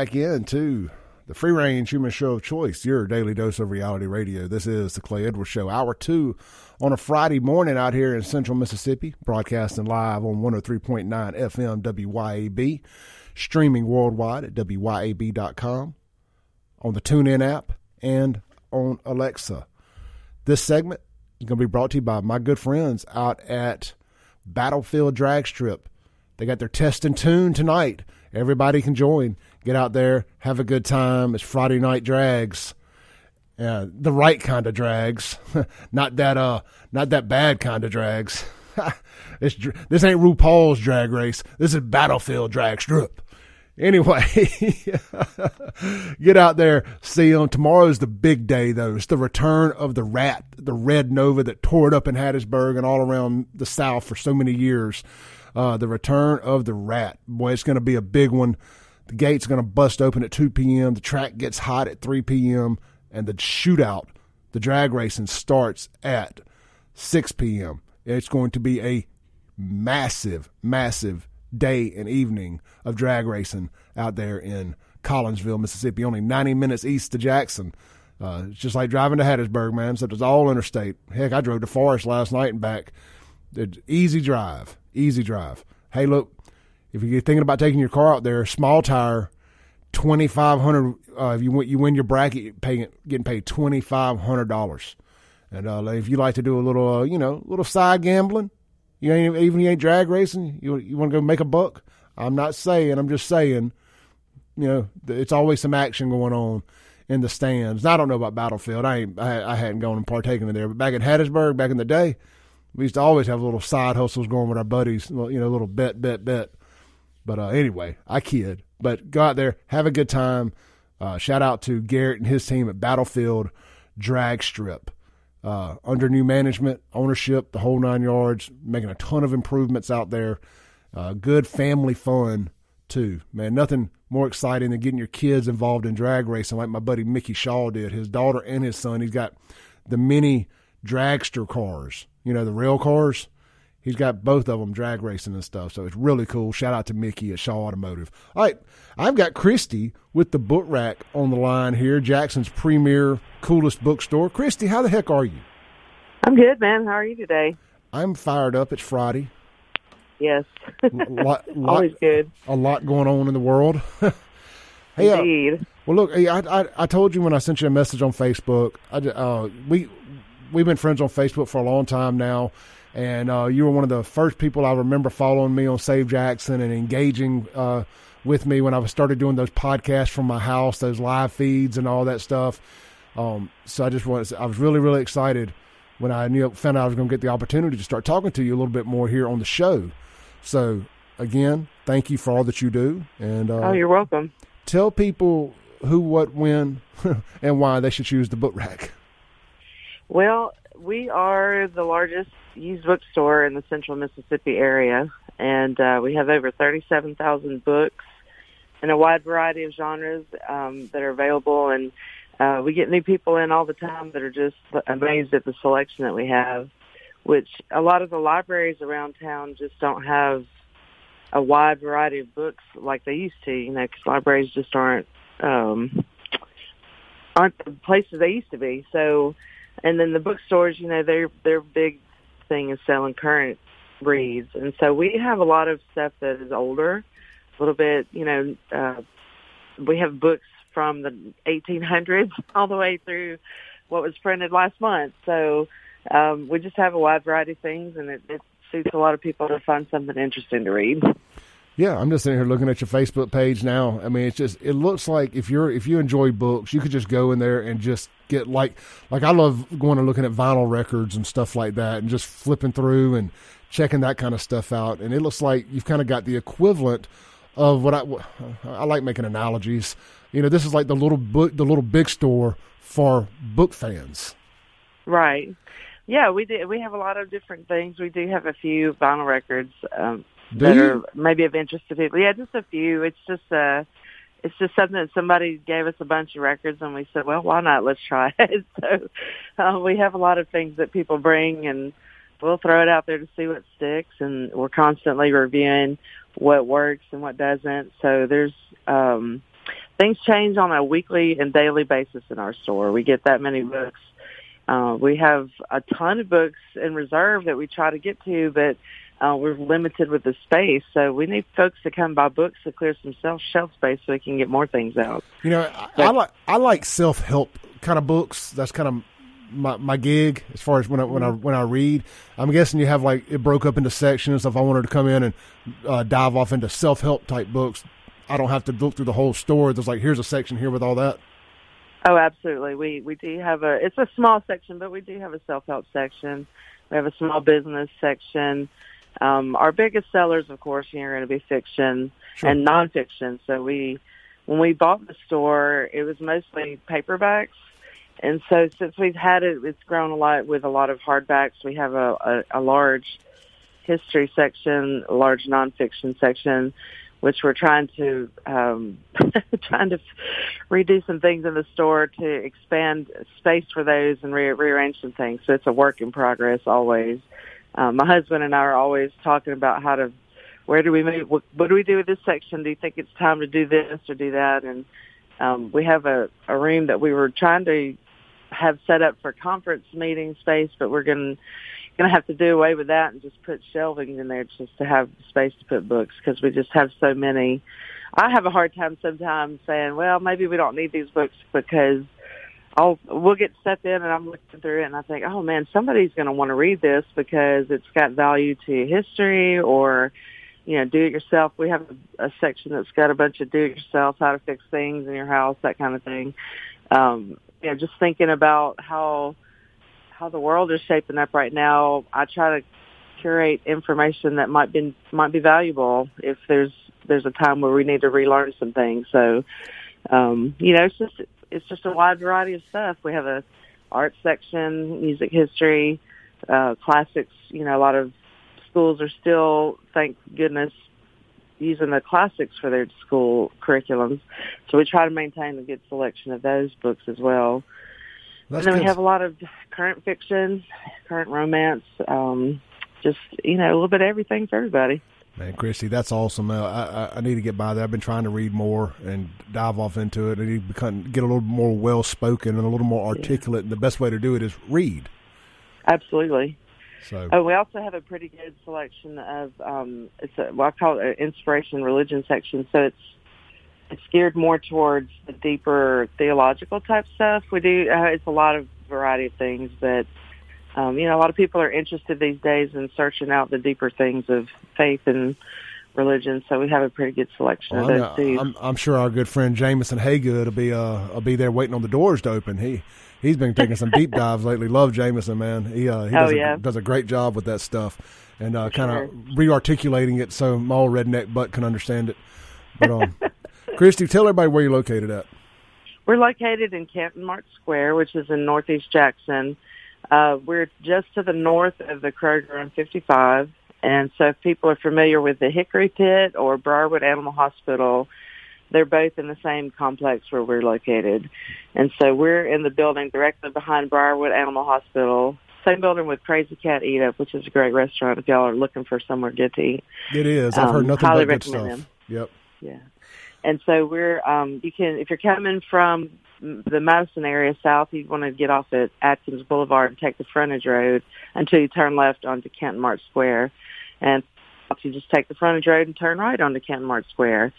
back into the free range human show of choice, your daily dose of reality radio. This is the Clay Edwards Show, hour two on a Friday morning out here in central Mississippi, broadcasting live on 103.9 FM WYAB, streaming worldwide at WYAB.com, on the TuneIn app, and on Alexa. This segment is going to be brought to you by my good friends out at Battlefield Drag Strip. They got their test and tune tonight. Everybody can join. Get out there, have a good time. It's Friday night drags. Yeah, the right kind of drags, not that uh, not that bad kind of drags. this this ain't RuPaul's drag race. This is Battlefield Drag Strip. Anyway, get out there, see them. Tomorrow's the big day, though. It's the return of the rat, the red Nova that tore it up in Hattiesburg and all around the South for so many years. Uh, the return of the rat. Boy, it's going to be a big one. The gate's going to bust open at 2 p.m. The track gets hot at 3 p.m. And the shootout, the drag racing starts at 6 p.m. It's going to be a massive, massive day and evening of drag racing out there in Collinsville, Mississippi, only 90 minutes east of Jackson. Uh, it's just like driving to Hattiesburg, man. So it's all interstate. Heck, I drove to Forest last night and back. It's easy drive, easy drive. Hey, look, if you're thinking about taking your car out there, small tire, twenty five hundred. Uh, if you win, you win your bracket, paying getting paid twenty five hundred dollars. And uh, if you like to do a little, uh, you know, little side gambling, you ain't even you ain't drag racing. You you want to go make a buck? I'm not saying. I'm just saying. You know, it's always some action going on in the stands. Now, I don't know about Battlefield. I ain't, I, I hadn't gone and partaken in there, but back in Hattiesburg, back in the day, we used to always have little side hustles going with our buddies. You know, little bet, bet, bet. But uh, anyway, I kid. But go out there, have a good time. Uh, shout out to Garrett and his team at Battlefield Drag Strip. Uh, under new management, ownership, the whole nine yards, making a ton of improvements out there. Uh, good family fun too, man. Nothing more exciting than getting your kids involved in drag racing, like my buddy Mickey Shaw did. His daughter and his son. He's got the mini dragster cars, you know, the rail cars He's got both of them drag racing and stuff, so it's really cool. Shout out to Mickey at Shaw Automotive. All right, I've got Christy with the book rack on the line here, Jackson's premier, coolest bookstore. Christy, how the heck are you? I'm good, man. How are you today? I'm fired up. It's Friday. Yes. lot, lot, Always good. A lot going on in the world. hey, uh, Indeed. Uh, well, look, I, I, I told you when I sent you a message on Facebook. I, uh, we we've been friends on Facebook for a long time now and uh, you were one of the first people I remember following me on Save Jackson and engaging uh, with me when I started doing those podcasts from my house, those live feeds and all that stuff. Um, so I just was I was really really excited when I knew found out I was going to get the opportunity to start talking to you a little bit more here on the show. So again, thank you for all that you do, and uh, oh, you're welcome. Tell people who, what, when, and why they should choose the book rack. Well, we are the largest used bookstore in the central Mississippi area, and uh, we have over 37,000 books in a wide variety of genres um, that are available. And uh, we get new people in all the time that are just amazed at the selection that we have, which a lot of the libraries around town just don't have a wide variety of books like they used to, you know, because libraries just aren't um, aren't the places they used to be. So, and then the bookstores, you know, they're they're big thing is selling current reads. And so we have a lot of stuff that is older, a little bit, you know, uh, we have books from the 1800s all the way through what was printed last month. So um, we just have a wide variety of things, and it, it suits a lot of people to find something interesting to read. Yeah, I'm just sitting here looking at your Facebook page now. I mean, it's just it looks like if you're if you enjoy books, you could just go in there and just get like like I love going and looking at vinyl records and stuff like that and just flipping through and checking that kind of stuff out. And it looks like you've kind of got the equivalent of what I I like making analogies. You know, this is like the little book, the little big store for book fans. Right. Yeah, we do. We have a lot of different things. We do have a few vinyl records um, do that you? are maybe of interest to people. Yeah, just a few. It's just uh it's just something that somebody gave us a bunch of records and we said, well, why not? Let's try it. So uh, we have a lot of things that people bring and we'll throw it out there to see what sticks and we're constantly reviewing what works and what doesn't. So there's, um, things change on a weekly and daily basis in our store. We get that many books. Uh, we have a ton of books in reserve that we try to get to, but uh, we're limited with the space. So we need folks to come buy books to clear some shelf shelf space so we can get more things out. You know, I, I like I like self help kind of books. That's kind of my, my gig as far as when I when I when I read. I'm guessing you have like it broke up into sections. If I wanted to come in and uh, dive off into self help type books, I don't have to look through the whole store. There's like here's a section here with all that. Oh, absolutely. We we do have a it's a small section, but we do have a self help section. We have a small business section. Um, our biggest sellers, of course, are going to be fiction sure. and nonfiction. So we, when we bought the store, it was mostly paperbacks and so since we've had it, it's grown a lot with a lot of hardbacks. We have a, a, a large history section, a large nonfiction section, which we're trying to um, trying to redo some things in the store to expand space for those and re- rearrange some things. So it's a work in progress always. Um, my husband and I are always talking about how to where do we move? What, what do we do with this section? Do you think it's time to do this or do that? And um, we have a, a room that we were trying to have set up for conference meeting space, but we're going going to have to do away with that and just put shelving in there just to have space to put books because we just have so many. I have a hard time sometimes saying, well, maybe we don't need these books because I'll we'll get stuff in and I'm looking through it and I think, oh man, somebody's going to want to read this because it's got value to history or you know, do it yourself. We have a, a section that's got a bunch of do it yourself, how to fix things in your house, that kind of thing. Um, you know, just thinking about how how the world is shaping up right now, I try to curate information that might be might be valuable if there's there's a time where we need to relearn some things. So, um, you know, it's just it's just a wide variety of stuff. We have a art section, music history, uh, classics. You know, a lot of schools are still, thank goodness, using the classics for their school curriculums. So we try to maintain a good selection of those books as well. That's and then good. we have a lot of current fiction, current romance, um, just you know a little bit of everything for everybody. Man, Christy, that's awesome. Uh, I, I need to get by that. I've been trying to read more and dive off into it. I need to become, get a little more well spoken and a little more articulate. Yeah. And the best way to do it is read. Absolutely. So, oh, we also have a pretty good selection of um, it's a, well, I call it an inspiration religion section. So it's it's geared more towards the deeper theological type stuff. We do uh, it's a lot of variety of things, but um, you know, a lot of people are interested these days in searching out the deeper things of faith and religion. So we have a pretty good selection well, of those too. I'm, I'm, sure our good friend Jameson Haygood will be uh, will be there waiting on the doors to open. He he's been taking some deep dives lately. Love Jameson, man. He uh, he does, oh, yeah. a, does a great job with that stuff and uh, kind of sure. re-articulating it so my old redneck butt can understand it. But um, Christy, tell everybody where you're located at. We're located in Canton Mart Square, which is in Northeast Jackson. Uh, we're just to the north of the Kroger on 55. And so if people are familiar with the Hickory Pit or Briarwood Animal Hospital, they're both in the same complex where we're located. And so we're in the building directly behind Briarwood Animal Hospital. Same building with Crazy Cat Eat Up, which is a great restaurant if y'all are looking for somewhere good to eat. It is. I've um, heard nothing but good stuff. Them. Yep. Yeah. And so we're um you can if you're coming from the Madison area south, you want to get off at Atkins Boulevard and take the frontage road until you turn left onto Canton Mart Square. And you just take the frontage road and turn right onto Canton Mart Square.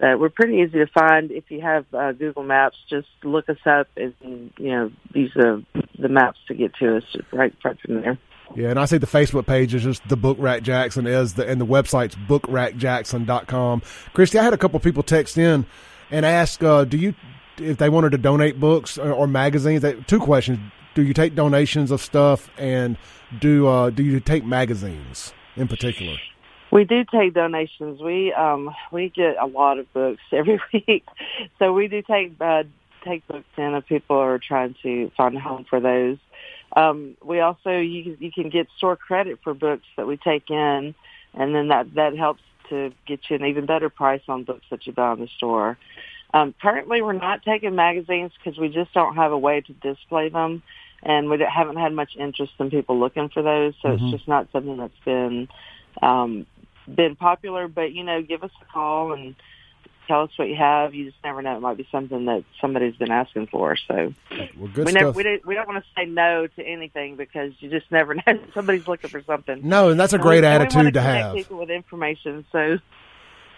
Uh, we're pretty easy to find if you have uh, Google Maps. Just look us up, and you know these are the maps to get to us right, right from there. Yeah, and I see the Facebook page is just the Book Rack Jackson is the and the website's bookrackjackson.com. Christy, I had a couple people text in and ask, uh, do you if they wanted to donate books or, or magazines? They, two questions: Do you take donations of stuff, and do uh, do you take magazines in particular? We do take donations. We um we get a lot of books every week, so we do take uh, take books in if people are trying to find a home for those. Um, we also you you can get store credit for books that we take in, and then that that helps to get you an even better price on books that you buy in the store. Um, currently, we're not taking magazines because we just don't have a way to display them, and we haven't had much interest in people looking for those. So mm-hmm. it's just not something that's been um, been popular, but you know, give us a call and tell us what you have. You just never know; it might be something that somebody's been asking for. So well, good we never we, don't- we don't want to say no to anything because you just never know somebody's looking for something. no, and that's a great we- and we attitude to connect have. People with information. So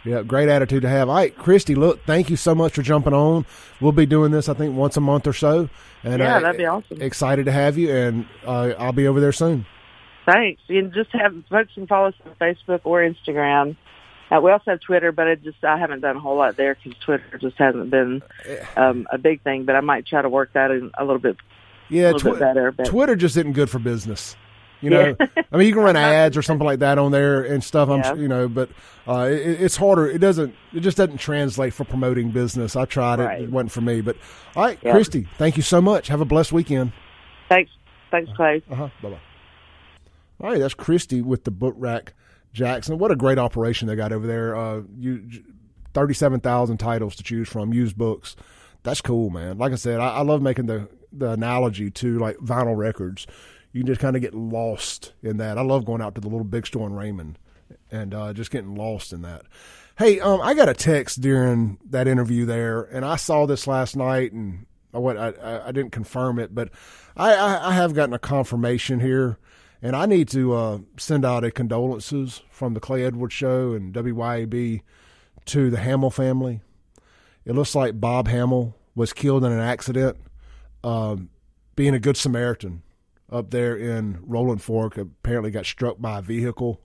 Yeah, great attitude to have. All right, Christy, look, thank you so much for jumping on. We'll be doing this, I think, once a month or so. And Yeah, uh, that'd be awesome. Excited to have you, and uh, I'll be over there soon. thanks. And just have folks can follow us on Facebook or Instagram. Uh, we also have Twitter, but I just I haven't done a whole lot there because Twitter just hasn't been um, a big thing. But I might try to work that in a little bit. Yeah, little bit better, but- Twitter just isn't good for business. You know, Yeah. I mean, you can run ads or something like that on there and stuff. I'm, Yeah. you know, but uh, it, it's harder. It doesn't. It just doesn't translate for promoting business. I tried it; it wasn't for me. But all right, Yeah. Christy, thank you so much. Have a blessed weekend. Thanks, thanks, Clay. Uh huh. Bye bye. All right, that's Christy with the Book Rack Jackson. What a great operation they got over there. Uh, you thirty-seven thousand titles to choose from, used books. That's cool, man. Like I said, I, I love making the the analogy to like vinyl records. You can just kind of get lost in that. I love going out to the little big store in Raymond and uh, just getting lost in that. Hey, um, I got a text during that interview there, and I saw this last night, and I went, I, I, didn't confirm it, but I, I, I have gotten a confirmation here, and I need to uh, send out a condolences from the Clay Edwards Show and WYAB to the Hamil family. It looks like Bob Hamil was killed in an accident, um, being a good Samaritan up there in Rolling Fork. Apparently, got struck by a vehicle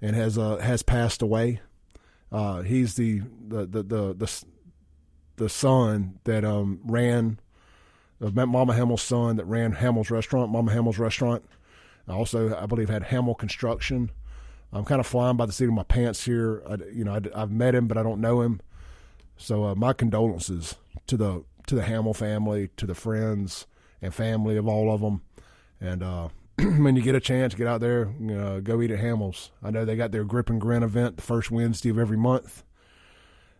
and has uh, has passed away. Uh, he's the the the the the, the son that um, ran of Mama Hamil's son that ran Hamil's restaurant, Mama Hamil's restaurant. I Also, I believe had Hamil Construction. I'm kind of flying by the seat of my pants here. I, you know, I, have met him, but I don't know him. So uh, my condolences to the to the Hamil family, to the friends and family of all of them. And uh, when you get a chance, get out there, know, go eat at Hamil's. I know they got their Grip and Grin event the first Wednesday of every month.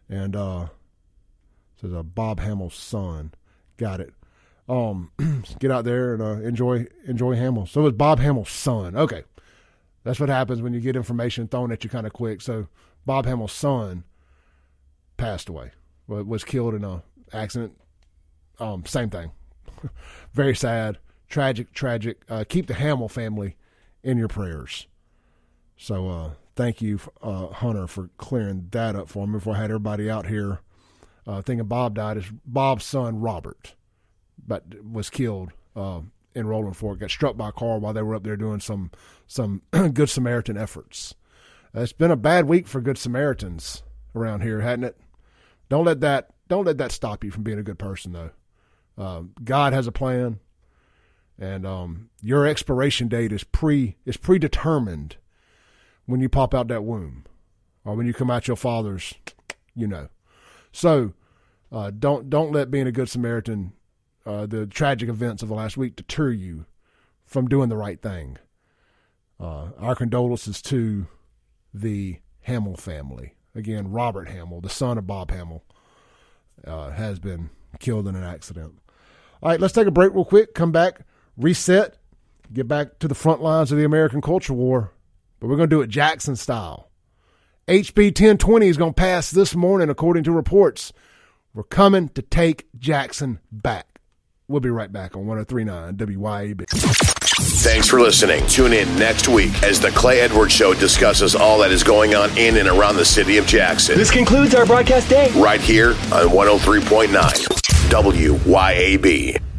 And uh, says uh, Bob Hamil's son. Got it. Um, get out there and uh, enjoy enjoy Hamil. So it's Bob Hamil's son. Okay, that's what happens when you get information thrown at you kind of quick. So Bob Hamil's son passed away. wa- Was killed in a accident. Um, same thing. Very sad, tragic, tragic. Uh, keep the Hamil family in your prayers. So uh, thank you, uh, Hunter, for clearing that up for me before I had everybody out here uh, thinking Bob died. Is Bob's son Robert, but was killed uh, in Rolling Fork. Got struck by a car while they were up there doing some some Good Samaritan efforts. Uh, it's been a bad week for Good Samaritans around here, hadn't it? Don't let that don't let that stop you from being a good person, though. Um, God has a plan, and um, your expiration date is pre is predetermined when you pop out that womb, or when you come out your father's, you know. So uh, don't don't let being a good Samaritan, uh, the tragic events of the last week, deter you from doing the right thing. Uh, our condolences to the Hamil family. Again, Robert Hamil, the son of Bob Hamil, uh, has been killed in an accident. All right, let's take a break real quick. Come back, reset, get back to the front lines of the American culture war. But we're going to do it Jackson style. HB 1020 is going to pass this morning, according to reports. We're coming to take Jackson back. We'll be right back on 1039 WYAB. Thanks for listening. Tune in next week as the Clay Edwards Show discusses all that is going on in and around the city of Jackson. This concludes our broadcast day. right here on 103.9 WYAB.